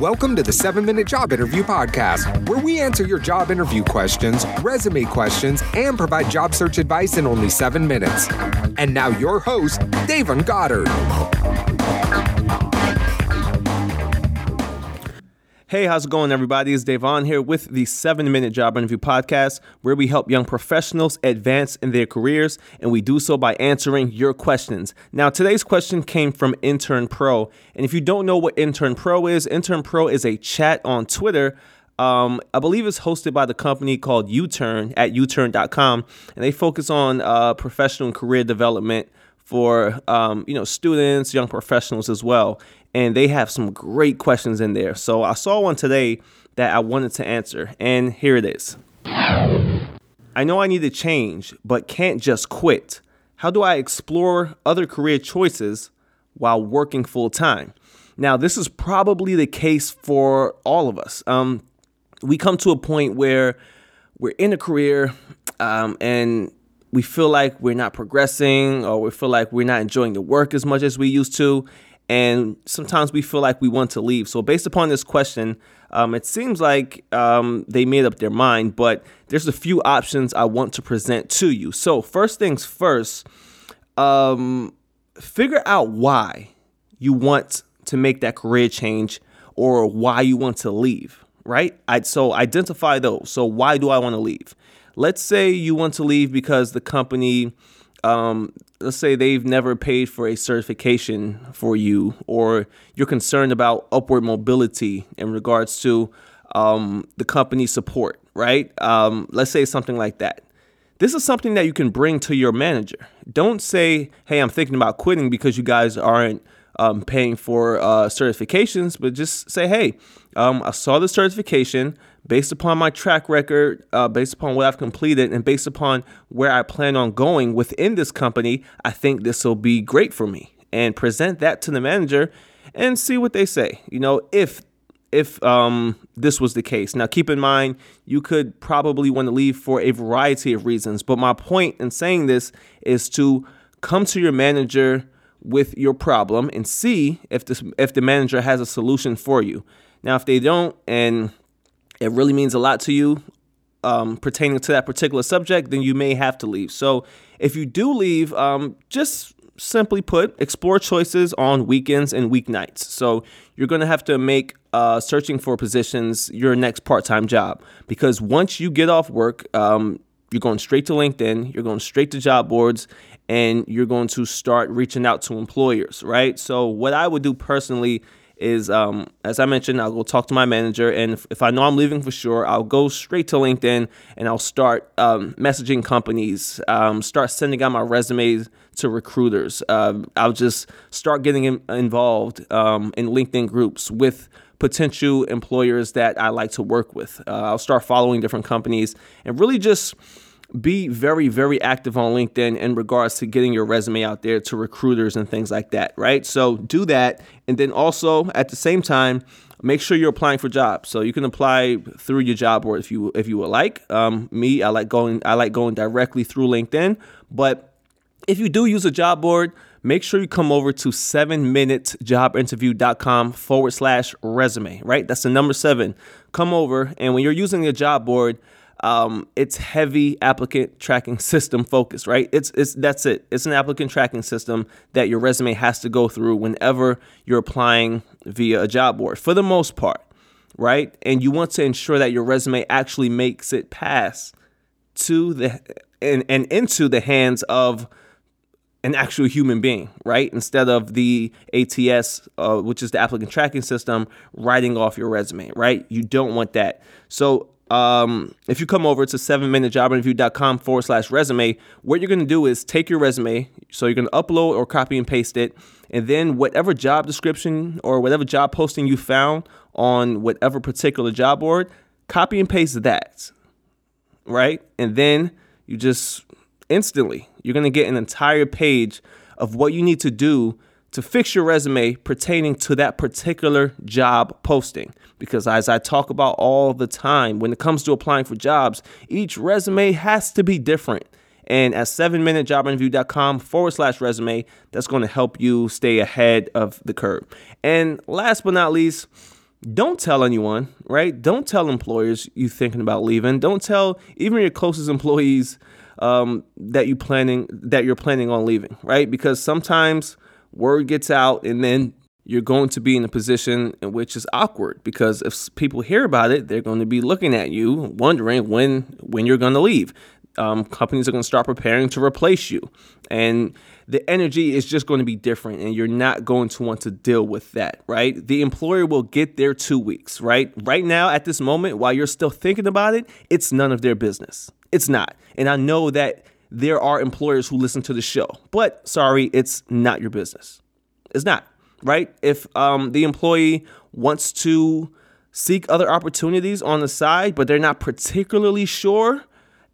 Welcome to the 7 Minute Job Interview Podcast, where we answer your job interview questions, resume questions, and provide job search advice in only 7 minutes. And now, your host, Dayvon Goddard. Hey, how's it going, everybody? It's Dayvon here with the 7 Minute Job Interview Podcast, where we help young professionals advance in their careers, and we do so by answering your questions. Now, today's question came from Intern Pro, and if you don't know what Intern Pro is, Intern Pro is a chat on Twitter. Um, I believe it's hosted by the company called YouTern at youtern.com, and they focus on uh, professional and career development for um, you know students, young professionals as well and they have some great questions in there. So I saw one today that I wanted to answer, and here it is. I know I need to change, but can't just quit. How do I explore other career choices while working full time? Now, this is probably the case for all of us. Um, we come to a point where we're in a career um, and we feel like we're not progressing or we feel like we're not enjoying the work as much as we used to and sometimes we feel like we want to leave. So, based upon this question, um, it seems like um, they made up their mind, but there's a few options I want to present to you. So, first things first, um, figure out why you want to make that career change or why you want to leave, right? I, so, identify those. So, why do I want to leave? Let's say you want to leave because the company um, let's say they've never paid for a certification for you, or you're concerned about upward mobility in regards to um, the company support, right? Um, let's say something like that. This is something that you can bring to your manager. Don't say, hey, I'm thinking about quitting because you guys aren't um, paying for uh, certifications, but just say, hey, um, I saw the certification based upon my track record, uh, based upon what I've completed, and based upon where I plan on going within this company, I think this will be great for me. And present that to the manager and see what they say. You know, if if um, this was the case. Now, keep in mind, you could probably want to leave for a variety of reasons. But my point in saying this is to come to your manager with your problem and see if this if the manager has a solution for you. Now, if they don't, and it really means a lot to you um, pertaining to that particular subject, then you may have to leave. So if you do leave, um, just simply put, explore choices on weekends and weeknights. So you're going to have to make uh, searching for positions your next part time job because once you get off work, um, you're going straight to LinkedIn, you're going straight to job boards, and you're going to start reaching out to employers, right? So, what I would do personally is, um, as I mentioned, I'll go talk to my manager, and if, if, I know I'm leaving for sure, I'll go straight to LinkedIn and I'll start um, messaging companies, um, start sending out my resumes to recruiters. Uh, I'll just start getting in, involved um, in LinkedIn groups with potential employers that I like to work with. Uh, I'll start following different companies and really just be very, very active on LinkedIn in regards to getting your resume out there to recruiters and things like that, right? So do that. And then also at the same time, make sure you're applying for jobs. So you can apply through your job board if you if you would like. Um, me, I like going I like going directly through LinkedIn. But if you do use a job board, make sure you come over to 7minutejobinterview.com forward slash resume, right? That's the number seven. Come over, and when you're using a job board, um, it's heavy applicant tracking system focus, right? It's it's that's it. It's an applicant tracking system that your resume has to go through whenever you're applying via a job board, for the most part, right? And you want to ensure that your resume actually makes it pass to the and, and into the hands of an actual human being, right? Instead of the ATS, uh, which is the applicant tracking system, writing off your resume, right? You don't want that. So um, if you come over to 7minutejobinterview.com forward slash resume, what you're going to do is take your resume. So you're going to upload or copy and paste it. And then whatever job description or whatever job posting you found on whatever particular job board, copy and paste that. Right. And then you just instantly, you're going to get an entire page of what you need to do to fix your resume pertaining to that particular job posting. Because as I talk about all the time, when it comes to applying for jobs, each resume has to be different. And at 7minutejobinterview.com forward slash resume, that's going to help you stay ahead of the curve. And last but not least, don't tell anyone, right? Don't tell employers you thinking about leaving. Don't tell even your closest employees um, that you planning that you're planning on leaving, right? Because sometimes word gets out and then you're going to be in a position in which is awkward because if people hear about it, they're going to be looking at you, wondering when when you're going to leave. Um, companies are going to start preparing to replace you, and the energy is just going to be different, and you're not going to want to deal with that, right? The employer will get their two weeks, right? Right now, at this moment, while you're still thinking about it, it's none of their business. It's not, and I know that there are employers who listen to the show, but sorry, it's not your business. It's not right? If um, the employee wants to seek other opportunities on the side, but they're not particularly sure,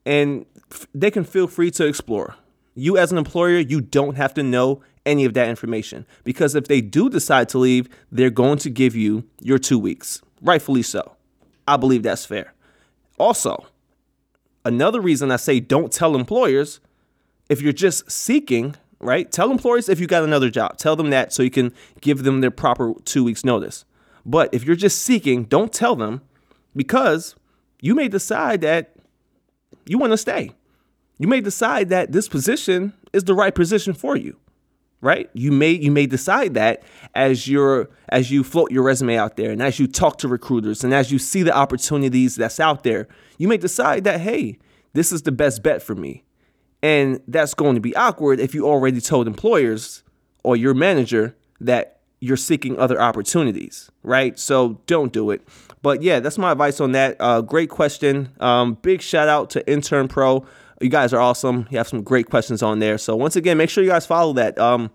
and f- they can feel free to explore. You, as an employer, you don't have to know any of that information because if they do decide to leave, they're going to give you your two weeks, rightfully so. I believe that's fair. Also, another reason I say don't tell employers if you're just seeking right? Tell employers if you got another job. Tell them that so you can give them their proper two weeks notice. But if you're just seeking, don't tell them because you may decide that you want to stay. You may decide that this position is the right position for you. Right? You may you may decide that as you're as you float your resume out there and as you talk to recruiters and as you see the opportunities that's out there, you may decide that hey, this is the best bet for me. And that's going to be awkward if you already told employers or your manager that you're seeking other opportunities, right? So don't do it. But yeah, that's my advice on that. Uh, great question. Um, big shout out to Intern Pro. You guys are awesome. You have some great questions on there. So once again, make sure you guys follow that. Um,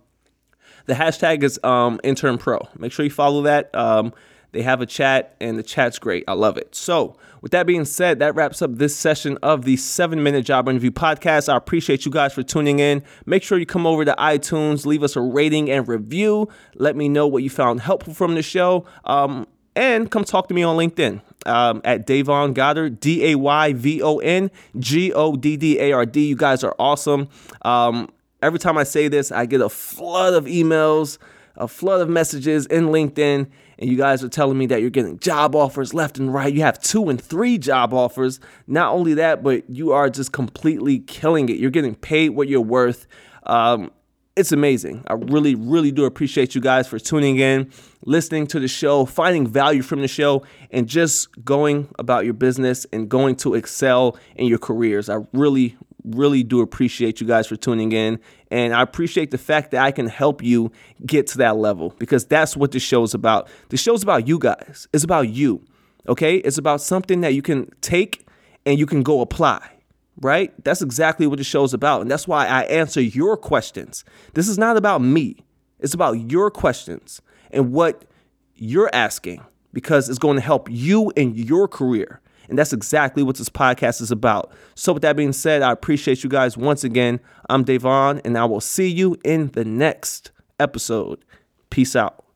the hashtag is um, Intern Pro. Make sure you follow that. Um, they have a chat, and the chat's great. I love it. So, with that being said, that wraps up this session of the seven minute job interview podcast. I appreciate you guys for tuning in. Make sure you come over to iTunes, leave us a rating and review. Let me know what you found helpful from the show. Um, and come talk to me on LinkedIn um, at Dayvon Goddard, D A Y V O N G O D D A R D. You guys are awesome. Um, every time I say this, I get a flood of emails, a flood of messages in LinkedIn and you guys are telling me that you're getting job offers left and right. You have two and three job offers. Not only that, but you are just completely killing it. You're getting paid what you're worth. Um, it's amazing. I really, really do appreciate you guys for tuning in, listening to the show, finding value from the show, and just going about your business and going to excel in your careers. I really, really do appreciate you guys for tuning in. And I appreciate the fact that I can help you get to that level because that's what the show is about. The show's about you guys, it's about you. Okay? It's about something that you can take and you can go apply, right? That's exactly what the show is about. And that's why I answer your questions. This is not about me, it's about your questions and what you're asking because it's going to help you in your career. And that's exactly what this podcast is about. So, with that being said, I appreciate you guys once again. I'm Dayvon, and I will see you in the next episode. Peace out.